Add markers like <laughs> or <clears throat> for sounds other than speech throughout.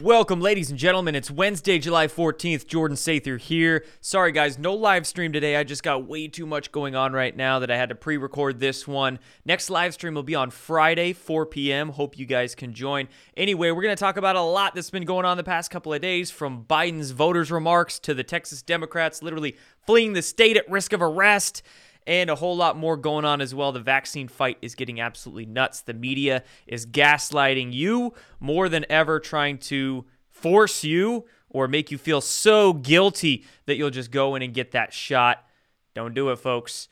Welcome, ladies and gentlemen. It's Wednesday, July 14th. Jordan Sather here. Sorry, guys, no live stream today. I just got way too much going on right now that I had to pre record this one. Next live stream will be on Friday, 4 p.m. Hope you guys can join. Anyway, we're going to talk about a lot that's been going on the past couple of days from Biden's voters' remarks to the Texas Democrats literally fleeing the state at risk of arrest and a whole lot more going on as well. The vaccine fight is getting absolutely nuts. The media is gaslighting you more than ever, trying to force you or make you feel so guilty that you'll just go in and get that shot. Don't do it, folks.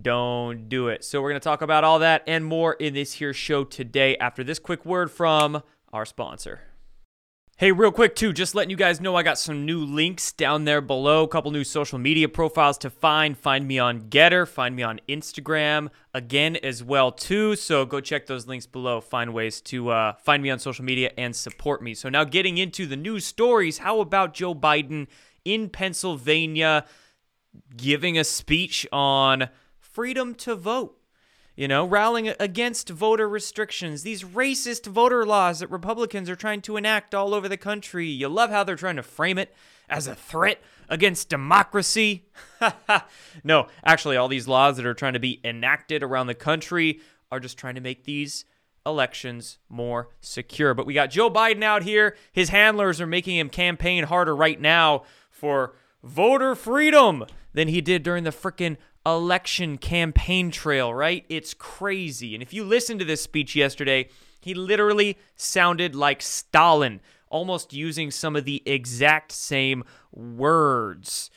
Don't do it. So, we're going to talk about all that and more in this here show today after this quick word from our sponsor. Hey, real quick, too, just letting you guys know I got some new links down there below. A couple new social media profiles to find. Find me on GETTR, find me on Instagram again as well, too. So go check those links below. Find ways to uh, find me on social media and support me. So now getting into the news stories. How about Joe Biden in Pennsylvania giving a speech on freedom to vote? You know, rallying against voter restrictions, these racist voter laws that Republicans are trying to enact all over the country. You love how they're trying to frame it as a threat against democracy. <laughs> no, actually, all these laws that are trying to be enacted around the country are just trying to make these elections more secure. But we got Joe Biden out here. His handlers are making him campaign harder right now for voter freedom than he did during the frickin' election campaign trail, right? It's crazy. And if you listen to this speech yesterday, he literally sounded like Stalin, almost using some of the exact same words.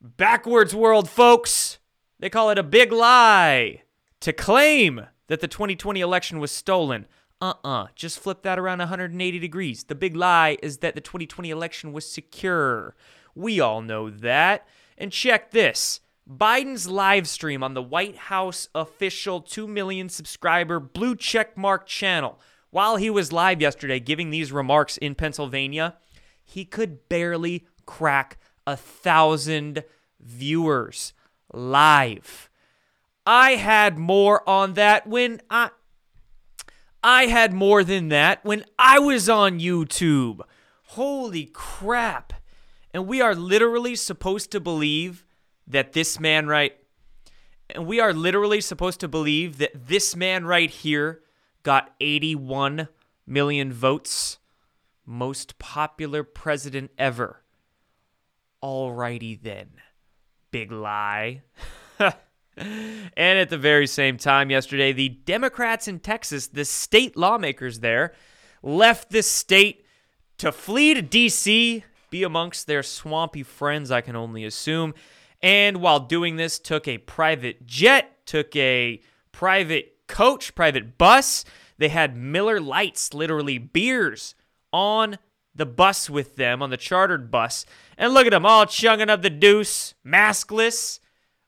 Backwards world, folks. They call it a big lie to claim that the 2020 election was stolen. Uh uh-uh. uh Just flip that around 180 degrees. The big lie is that the 2020 election was secure. We all know that. And check this Biden's live stream on the White House official 2 million subscriber blue check mark channel. While he was live yesterday giving these remarks in Pennsylvania, he could barely crack a thousand viewers live. I had more on that when I I had more than that when I was on YouTube. Holy crap. And we are literally supposed to believe that this man right and we are literally supposed to believe that this man right here got 81 million votes most popular president ever. Alrighty then big lie. <laughs> And at the very same time yesterday the democrats in texas the state lawmakers there left the state to flee to dc be amongst their swampy friends i can only assume and while doing this, took a private jet, took a private coach, private bus. They had Miller Lites, literally beers, on the bus with them, on the chartered bus. And look at them all chugging up the deuce, maskless.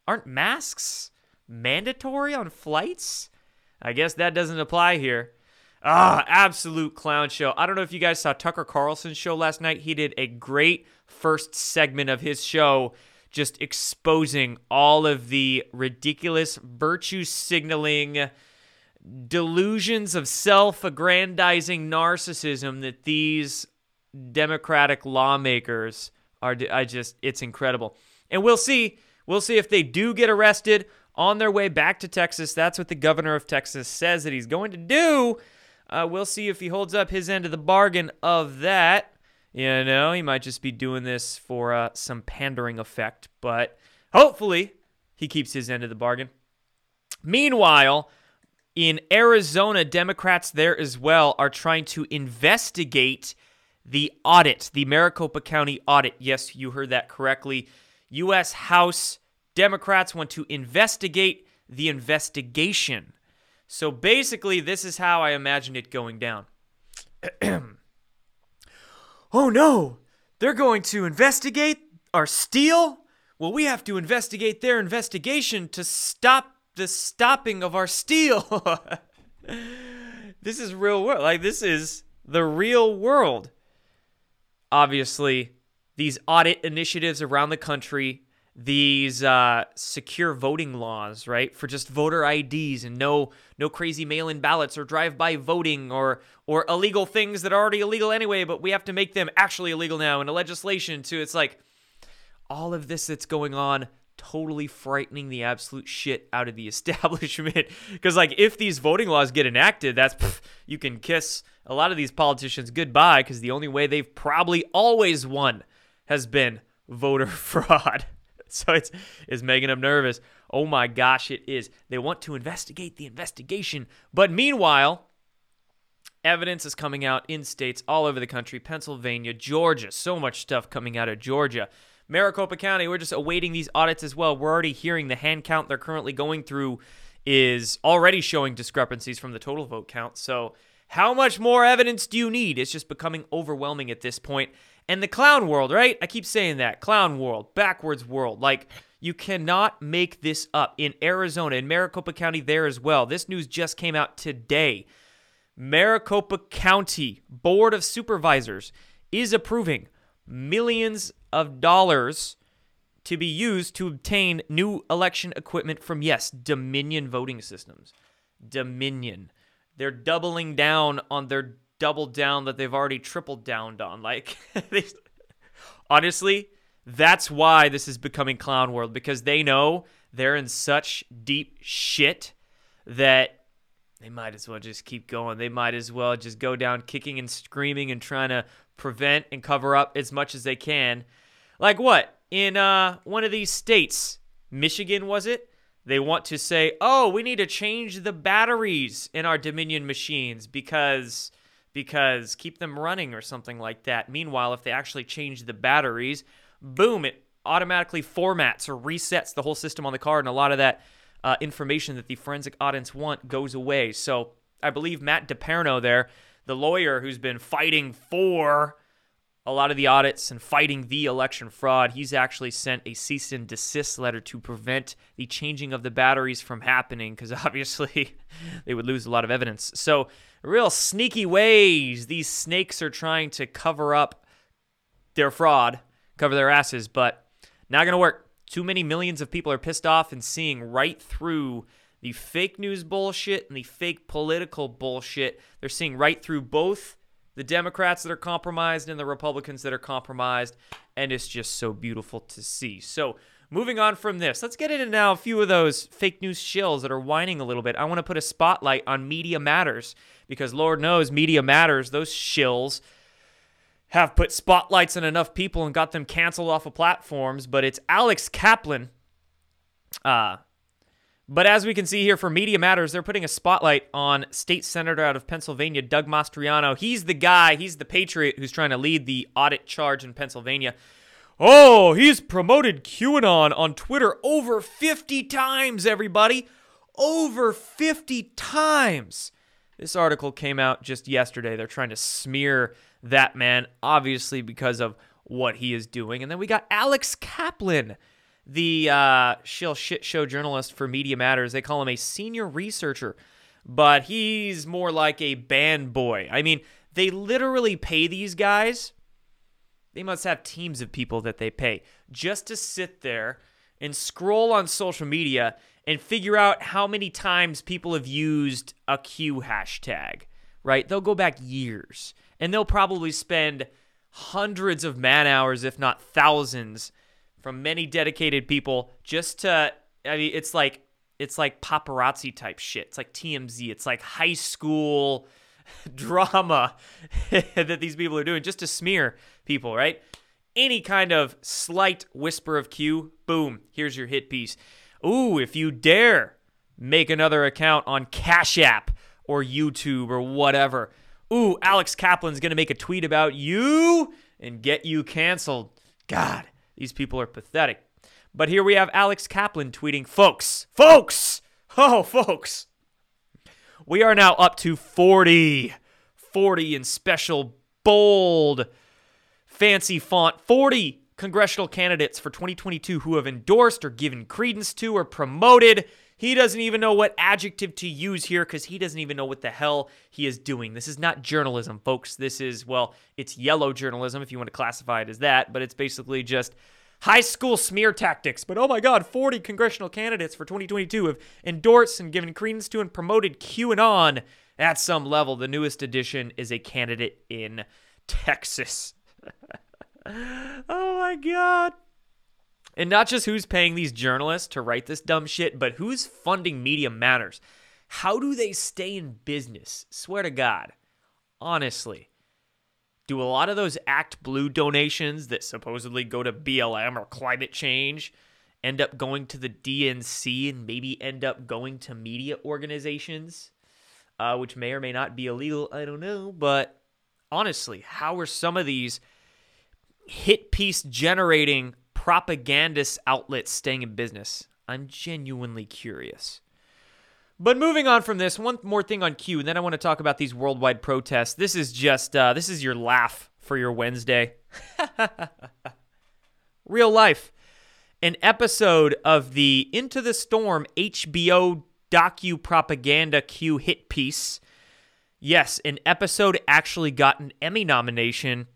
Aren't masks mandatory on flights? I guess that doesn't apply here. Ah, absolute clown show. I don't know if you guys saw Tucker Carlson's show last night. He did a great first segment of his show just exposing all of the ridiculous virtue signaling delusions of self aggrandizing narcissism that these Democratic lawmakers are. I just, it's incredible. And we'll see. We'll see if they do get arrested on their way back to Texas. That's what the governor of Texas says that he's going to do. Uh, we'll see if he holds up his end of the bargain of that. You know, he might just be doing this for uh, some pandering effect, but hopefully he keeps his end of the bargain. Meanwhile, in Arizona, Democrats there as well are trying to investigate the audit, the Maricopa County audit. Yes, you heard that correctly. U.S. House Democrats want to investigate the investigation. So basically, this is how I imagine it going down. <clears throat> oh no, they're going to investigate our steal? Well, we have to investigate their investigation to stop the stopping of our steal. <laughs> this is real world. Like, this is the real world. Obviously, these audit initiatives around the country, these uh, secure voting laws, right? For just voter IDs and no no crazy mail-in ballots or drive-by voting or or illegal things that are already illegal anyway, but we have to make them actually illegal now in a legislation too. It's like all of this that's going on totally frightening the absolute shit out of the <laughs> establishment because like if these voting laws get enacted that's pff, you can kiss a lot of these politicians goodbye because the only way they've probably always won has been voter <laughs> fraud <laughs> so it's is making them nervous. Oh my gosh, it is. They want to investigate the investigation, but meanwhile, evidence is coming out in states all over the country, Pennsylvania, Georgia. So much stuff coming out of Georgia. Maricopa County, we're just awaiting these audits as well. We're already hearing the hand count they're currently going through is already showing discrepancies from the total vote count. So, how much more evidence do you need? It's just becoming overwhelming at this point. And the clown world, right? I keep saying that. Clown world, backwards world. Like, you cannot make this up. In Arizona, in Maricopa County, there as well. This news just came out today. Maricopa County Board of Supervisors is approving millions of dollars to be used to obtain new election equipment from, yes, Dominion voting systems. Dominion. They're doubling down on their double down that they've already tripled down on. Like, <laughs> they, honestly, that's why this is becoming clown world because they know they're in such deep shit that they might as well just keep going. They might as well just go down kicking and screaming and trying to prevent and cover up as much as they can. Like what? In uh, one of these states, Michigan was it? They want to say, "Oh, we need to change the batteries in our Dominion machines because because keep them running or something like that. Meanwhile, if they actually change the batteries, boom, it automatically formats or resets the whole system on the card, and a lot of that uh, information that the forensic audits want goes away. So I believe Matt DePerno there, the lawyer who's been fighting for a lot of the audits and fighting the election fraud, he's actually sent a cease and desist letter to prevent the changing of the batteries from happening because <laughs> obviously they would lose a lot of evidence. So real sneaky ways these snakes are trying to cover up their fraud, cover their asses, but not going to work. Too many millions of people are pissed off and seeing right through the fake news bullshit and the fake political bullshit. They're seeing right through both the Democrats that are compromised and the Republicans that are compromised, and it's just so beautiful to see. So, moving on from this, let's get into now a few of those fake news shills that are whining a little bit. I want to put a spotlight on Media Matters because Lord knows Media Matters, those shills have put spotlights on enough people and got them canceled off of platforms. But it's Alex Kaplan. Uh, but as we can see here for Media Matters, they're putting a spotlight on state senator out of Pennsylvania, Doug Mastriano. He's the guy, he's the patriot who's trying to lead the audit charge in Pennsylvania. Oh, he's promoted QAnon on Twitter over 50 times, everybody. Over 50 times. This article came out just yesterday. They're trying to smear that man, obviously, because of what he is doing. And then we got Alex Kaplan, the uh, shill shit show journalist for Media Matters. They call him a senior researcher, but he's more like a band boy. I mean, they literally pay these guys. They must have teams of people that they pay just to sit there and scroll on social media and figure out how many times people have used a Q hashtag, right? They'll go back years and they'll probably spend hundreds of man hours, if not thousands, from many dedicated people just to, I mean, it's like, it's like paparazzi type shit. It's like TMZ. It's like high school <laughs> drama <laughs> that these people are doing just to smear people, right? Any kind of slight whisper of cue, boom, here's your hit piece. Ooh, if you dare make another account on Cash App or YouTube or whatever. Ooh, Alex Kaplan's going to make a tweet about you and get you canceled. God, these people are pathetic. But here we have Alex Kaplan tweeting, folks, folks, oh, folks. We are now up to 40. 40 in special, bold, fancy font. 40 congressional candidates for 2022 who have endorsed or given credence to or promoted. He doesn't even know what adjective to use here because he doesn't even know what the hell he is doing. This is not journalism, folks. This is, well, it's yellow journalism if you want to classify it as that, but it's basically just high school smear tactics. But oh my God, 40 congressional candidates for 2022 have endorsed and given credence to and promoted QAnon. At some level, the newest addition is a candidate in Texas. <laughs> oh my God. And not just who's paying these journalists to write this dumb shit, but who's funding Media Matters. How do they stay in business? Swear to God. Honestly. Do a lot of those Act Blue donations that supposedly go to BLM or climate change end up going to the DNC and maybe end up going to media organizations, uh, which may or may not be illegal? I don't know. But honestly, how are some of these hit piece generating propagandist outlets staying in business? I'm genuinely curious. But moving on from this, one more thing on Q, and then I want to talk about these worldwide protests. This is just uh, this is your laugh for your Wednesday. <laughs> Real life. An episode of the Into the Storm HBO docu propaganda Q hit piece. Yes, an episode actually got an Emmy nomination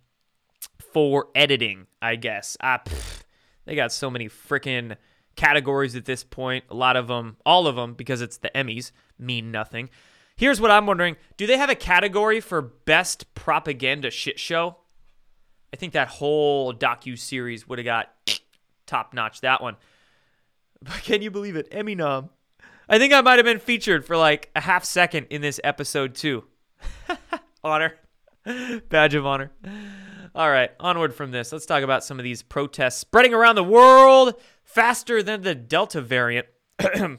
for editing, I guess. Ah, pff, they got so many freaking categories at this point. A lot of them, all of them, because it's the Emmys, mean nothing. Here's what I'm wondering Do they have a category for best propaganda shit show? I think that whole docu series would have got <sniffs> top notch. That one. <laughs> But can you believe it? Emmy nom. I think I might have been featured for like a half second in this episode too. <laughs> honor. <laughs> Badge of honor. All right, onward from this. Let's talk about some of these protests spreading around the world faster than the Delta variant. <clears throat>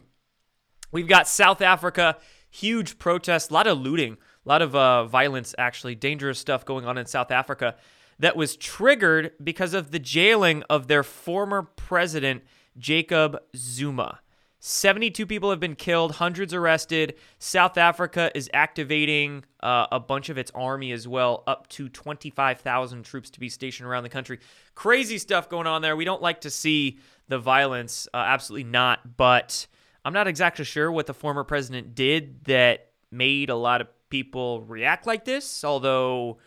We've got South Africa, huge protests, a lot of looting, a lot of uh, violence, actually, dangerous stuff going on in South Africa that was triggered because of the jailing of their former president, Jacob Zuma. 72 people have been killed, hundreds arrested. South Africa is activating uh, a bunch of its army as well, up to 25,000 troops to be stationed around the country. Crazy stuff going on there. We don't like to see the violence, uh, absolutely not. But I'm not exactly sure what the former president did that made a lot of people react like this, although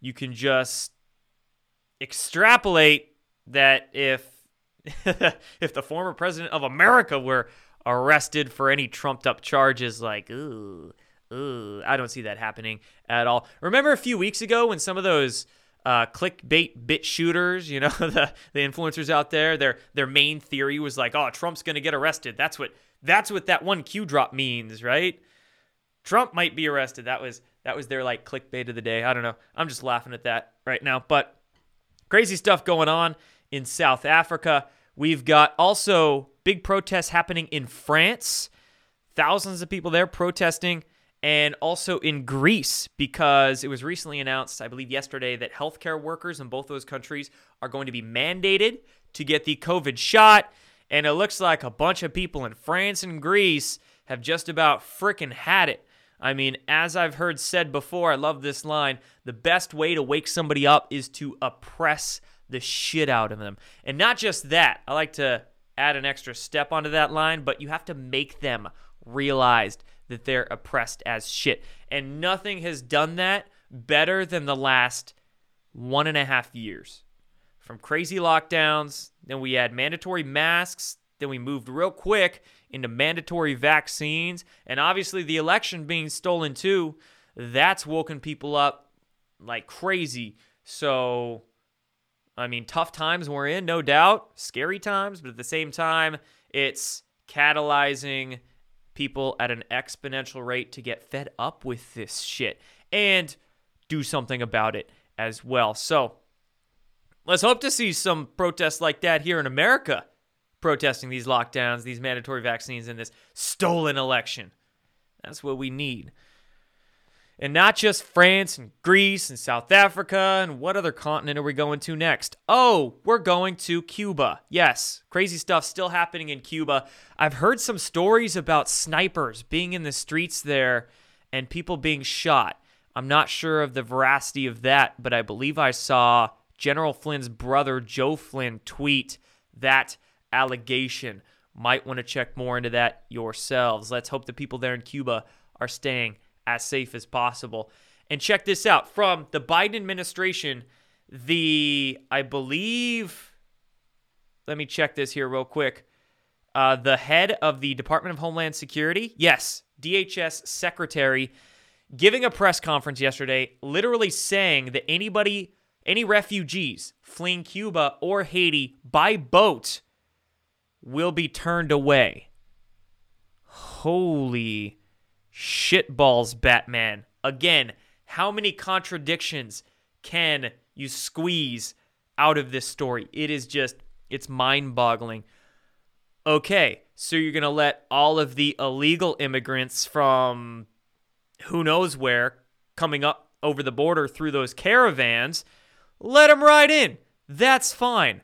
you can just extrapolate that if <laughs> if the former president of America were arrested for any trumped up charges like ooh ooh I don't see that happening at all. Remember a few weeks ago when some of those uh, clickbait bit shooters, you know, <laughs> the, the influencers out there, their their main theory was like, oh, Trump's gonna get arrested. That's what that's what that one Q drop means, right? Trump might be arrested. That was that was their like clickbait of the day. I don't know. I'm just laughing at that right now. But crazy stuff going on in South Africa. We've got also big protests happening in France. Thousands of people there protesting and also in Greece because it was recently announced, I believe yesterday, that healthcare workers in both those countries are going to be mandated to get the COVID shot. And it looks like a bunch of people in France and Greece have just about freaking had it. I mean, as I've heard said before, I love this line the best way to wake somebody up is to oppress the shit out of them. And not just that, I like to add an extra step onto that line, but you have to make them realized that they're oppressed as shit. And nothing has done that better than the last one and a half years. From crazy lockdowns, then we had mandatory masks, then we moved real quick into mandatory vaccines, and obviously the election being stolen too. That's woken people up like crazy. So, I mean, tough times we're in, no doubt, scary times, but at the same time, it's catalyzing people at an exponential rate to get fed up with this shit and do something about it as well. So let's hope to see some protests like that here in America, protesting these lockdowns, these mandatory vaccines, and this stolen election. That's what we need. And not just France and Greece and South Africa. And what other continent are we going to next? Oh, we're going to Cuba. Yes, crazy stuff still happening in Cuba. I've heard some stories about snipers being in the streets there and people being shot. I'm not sure of the veracity of that, but I believe I saw General Flynn's brother, Joe Flynn, tweet that allegation. Might want to check more into that yourselves. Let's hope the people there in Cuba are staying as safe as possible. And check this out from the Biden administration, the, I believe, let me check this here real quick. Uh, the head of the Department of Homeland Security, yes, DHS secretary, giving a press conference yesterday, literally saying that anybody, any refugees fleeing Cuba or Haiti by boat will be turned away. Holy shitballs, Batman. Again, how many contradictions can you squeeze out of this story? It is just, it's mind boggling. Okay, so you're going to let all of the illegal immigrants from who knows where coming up over the border through those caravans, let them ride in. That's fine.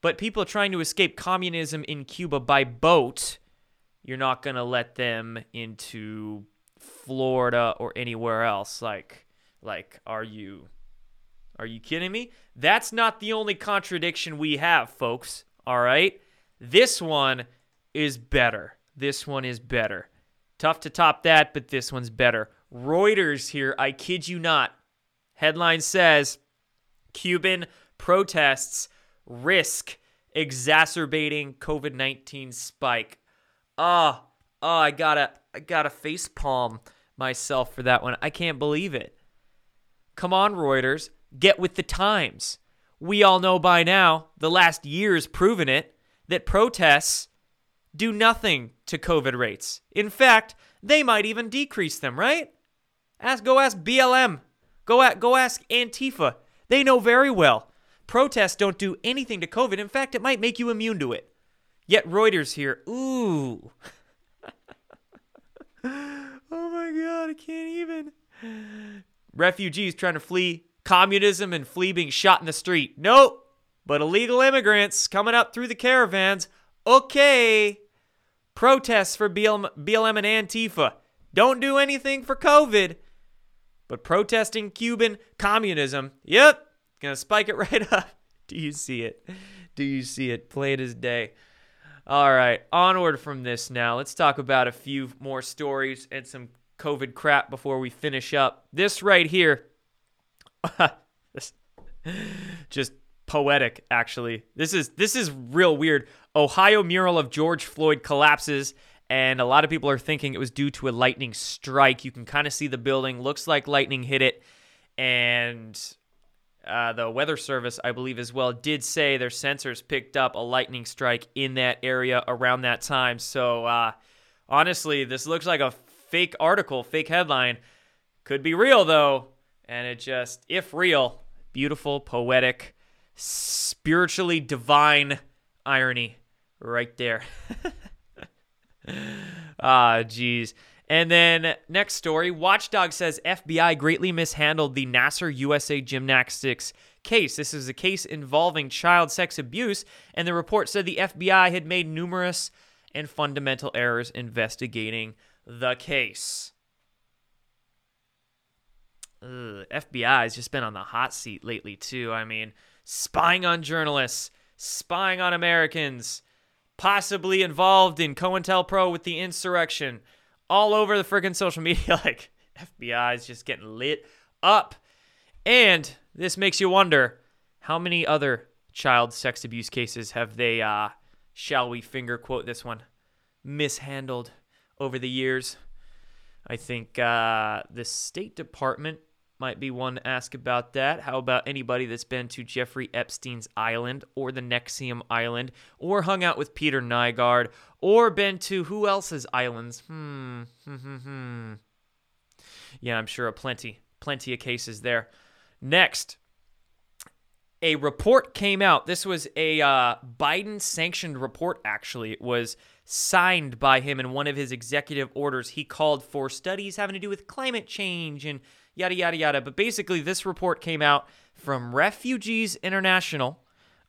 But people trying to escape communism in Cuba by boat, you're not going to let them into Florida or anywhere else. Like, like, are you, are you kidding me? That's not the only contradiction we have, folks. All right. This one is better. This one is better. Tough to top that, but this one's better. Reuters here, I kid you not. Headline says Cuban protests risk exacerbating COVID 19 spike. Oh, oh, I gotta, I gotta face palm myself for that one. I can't believe it. Come on, Reuters, get with the times. We all know by now, the last year's proven it, that protests do nothing to COVID rates. In fact, they might even decrease them, right? Ask go ask BLM. Go at go ask Antifa. They know very well. Protests don't do anything to COVID. In fact, it might make you immune to it. Yet Reuters here, ooh. <laughs> oh my god, I can't even. Refugees trying to flee communism and flee being shot in the street. Nope. But illegal immigrants coming up through the caravans. Okay. Protests for BLM, BLM and Antifa. Don't do anything for COVID. But protesting Cuban communism, yep, gonna spike it <laughs> right up. Do you see it? Do you see it? Plain as day. All right, onward from this now. Let's talk about a few more stories and some COVID crap before we finish up. This right here, <laughs> just poetic actually. This is this is real weird. Ohio mural of George Floyd collapses and a lot of people are thinking it was due to a lightning strike. You can kind of see the building looks like lightning hit it and uh, the weather service, I believe, as well, did say their sensors picked up a lightning strike in that area around that time. So, uh, honestly, this looks like a fake article, fake headline. Could be real, though. And it just, if real, beautiful, poetic, spiritually divine irony right there. <laughs> ah, jeez. And then next story Watchdog says FBI greatly mishandled the Nassar USA gymnastics case. This is a case involving child sex abuse, and the report said the FBI had made numerous and fundamental errors investigating the case. Ugh, FBI has just been on the hot seat lately, too. I mean, spying on journalists, spying on Americans, possibly involved in COINTELPRO with the insurrection, all over the freaking social media. <laughs> Like, FBI is just getting lit up. And this makes you wonder how many other child sex abuse cases have they, uh, shall we finger quote this one, mishandled over the years? I think uh, the State Department might be one to ask about that. How about anybody that's been to Jeffrey Epstein's island or the NXIVM island or hung out with Peter Nygard or been to who else's islands? Hmm. Hmm. Hmm. hmm. Yeah, I'm sure a plenty, plenty of cases there. Next, a report came out. This was a uh, Biden sanctioned report, actually. It was signed by him in one of his executive orders. He called for studies having to do with climate change and yada, yada, yada. But basically, this report came out from Refugees International,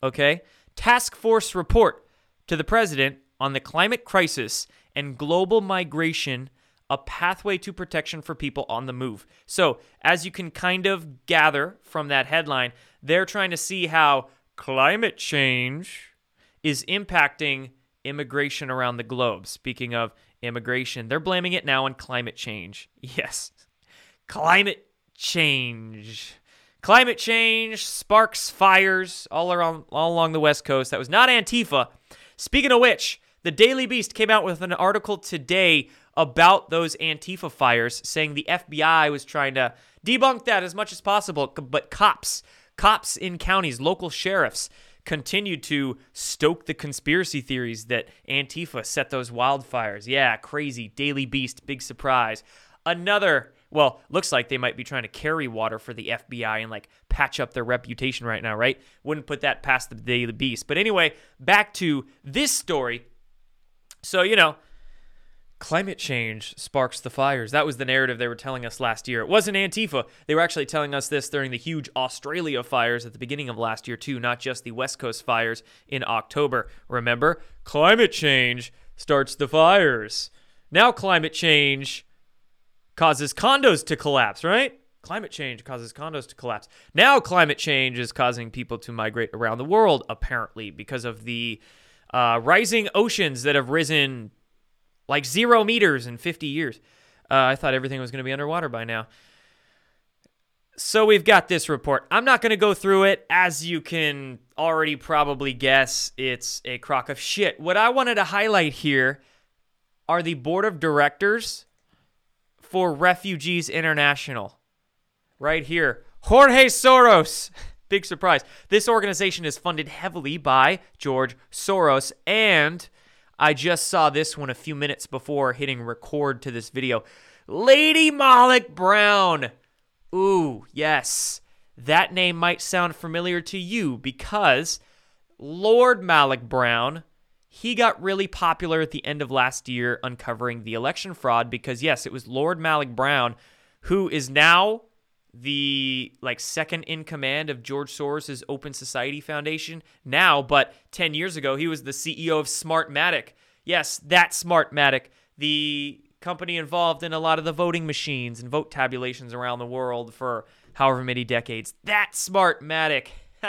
okay? Task Force report to the president on the climate crisis and global migration, a pathway to protection for people on the move. So, as you can kind of gather from that headline, they're trying to see how climate change is impacting immigration around the globe. Speaking of immigration, they're blaming it now on climate change. <laughs> Yes, climate change. Climate change sparks fires all around all along the West Coast. That was not Antifa. Speaking of which, the Daily Beast came out with an article today about those Antifa fires, saying the FBI was trying to debunk that as much as possible, but cops, cops in counties, local sheriffs, continued to stoke the conspiracy theories that Antifa set those wildfires. Yeah, crazy. Daily Beast, big surprise. Another, well, looks like they might be trying to carry water for the FBI and like patch up their reputation right now, right? Wouldn't put that past the Daily Beast. But anyway, back to this story. So, you know, climate change sparks the fires. That was the narrative they were telling us last year. It wasn't Antifa. They were actually telling us this during the huge Australia fires at the beginning of last year, too, not just the West Coast fires in October. Remember, climate change starts the fires. Now, climate change causes condos to collapse, right? Climate change causes condos to collapse. Now, climate change is causing people to migrate around the world, apparently, because of the uh, rising oceans that have risen like zero meters in 50 years. Uh, I thought everything was going to be underwater by now. So we've got this report. I'm not going to go through it. As you can already probably guess, it's a crock of shit. What I wanted to highlight here are the board of directors for Refugees International. Right here. Jorge Soros. <laughs> Big surprise. This organization is funded heavily by George Soros and I just saw this one a few minutes before hitting record to this video. Lady Malloch-Brown. Ooh, yes. That name might sound familiar to you because Lord Malloch-Brown, he got really popular at the end of last year uncovering the election fraud because yes, it was Lord Malloch-Brown who is now the like second in command of George Soros's Open Society Foundation now, but 10 years ago he was the CEO of Smartmatic. Yes, that Smartmatic, the company involved in a lot of the voting machines and vote tabulations around the world for however many decades. That Smartmatic. <laughs>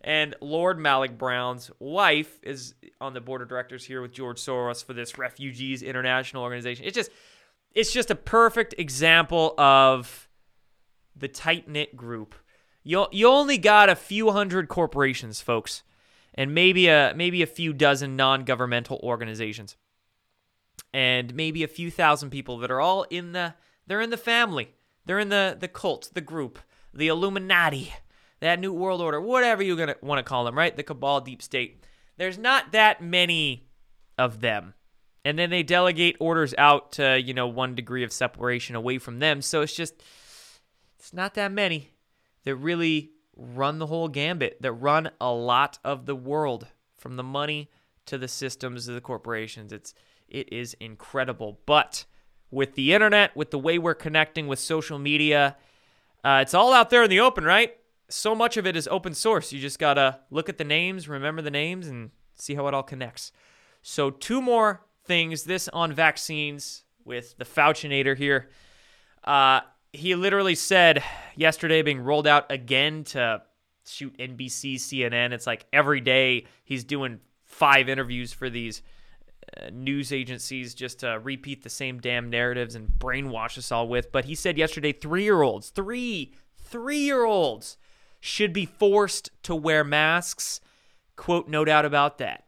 and Lord Malloch-Brown's wife is on the board of directors here with George Soros for this Refugees International organization. It's just it's just a perfect example of the tight knit group. You you only got a few hundred corporations, folks, and maybe a maybe a few dozen non governmental organizations, and maybe a few thousand people that are all in the they're in the family, they're in the the cult, the group, the Illuminati, that New World Order, whatever you're gonna want to call them, right? The cabal, deep state. There's not that many of them and then they delegate orders out to you know one degree of separation away from them so it's just it's not that many that really run the whole gambit, that run a lot of the world from the money to the systems to the corporations. It's it is incredible. But with the internet, with the way we're connecting with social media, uh, it's all out there in the open, right? So much of it is open source. You just gotta look at the names, remember the names, and see how it all connects. So two more things. This on vaccines with the Fauchinator here. Uh, he literally said yesterday being rolled out again to shoot NBC, CNN. It's like every day he's doing five interviews for these uh, news agencies just to repeat the same damn narratives and brainwash us all with. But he said yesterday three year olds, three, three year olds should be forced to wear masks. Quote, no doubt about that.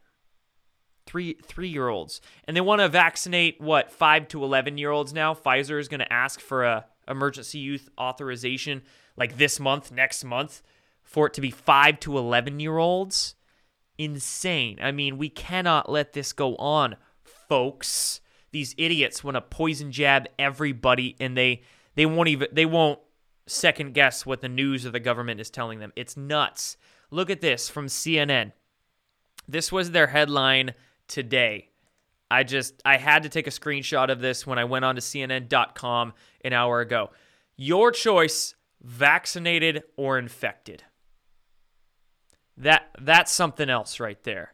Three three year olds. And they want to vaccinate what, five to eleven year olds now? Pfizer is gonna ask for a emergency use authorization like this month, next month, for it to be 5 to 11 year olds. Insane. I mean, we cannot let this go on, folks. These idiots want to poison jab everybody and they they won't even they won't second guess what the news or the government is telling them. It's nuts. Look at this from CNN. This was their headline today. I just I had to take a screenshot of this when I went on to CNN.com an hour ago. Your choice, vaccinated or infected. That that's something else right there.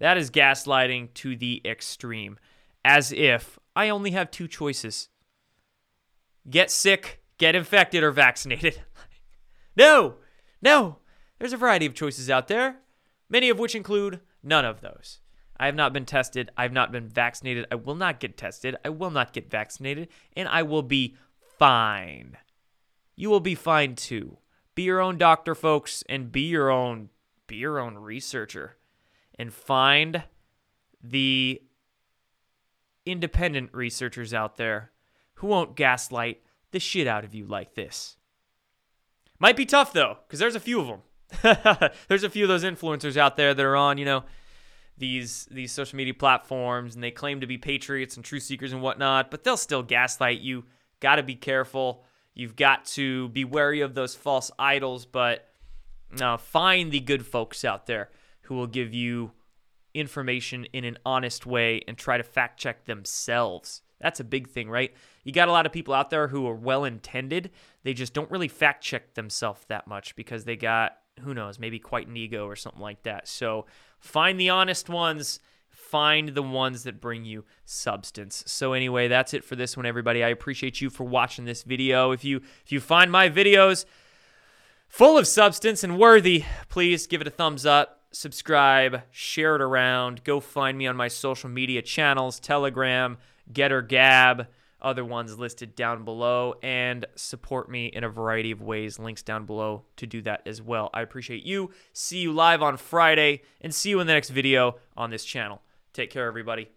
That is gaslighting to the extreme. As if I only have two choices. Get sick, get infected, or vaccinated. <laughs> no, no. There's a variety of choices out there, many of which include none of those. I have not been tested. I have not been vaccinated. I will not get tested. I will not get vaccinated. And I will be fine. you will be fine too. Be your own doctor, folks, and be your own be your own researcher and find the independent researchers out there who won't gaslight the shit out of you like this. Might be tough though, because there's a few of them. <laughs> there's a few of those influencers out there that are on, you know, these these social media platforms, and they claim to be patriots and truth seekers and whatnot, but they'll still gaslight you. Got to be careful. You've got to be wary of those false idols, but uh, find the good folks out there who will give you information in an honest way and try to fact check themselves. That's a big thing, right? You got a lot of people out there who are well intended. They just don't really fact check themselves that much because they got, who knows, maybe quite an ego or something like that. So find the honest ones find the ones that bring you substance. So anyway, that's it for this one everybody. I appreciate you for watching this video. If you if you find my videos full of substance and worthy, please give it a thumbs up, subscribe, share it around. Go find me on my social media channels, Telegram, GETTR Gab, other ones listed down below, and support me in a variety of ways. Links down below to do that as well. I appreciate you. See you live on Friday, and see you in the next video on this channel. Take care, everybody.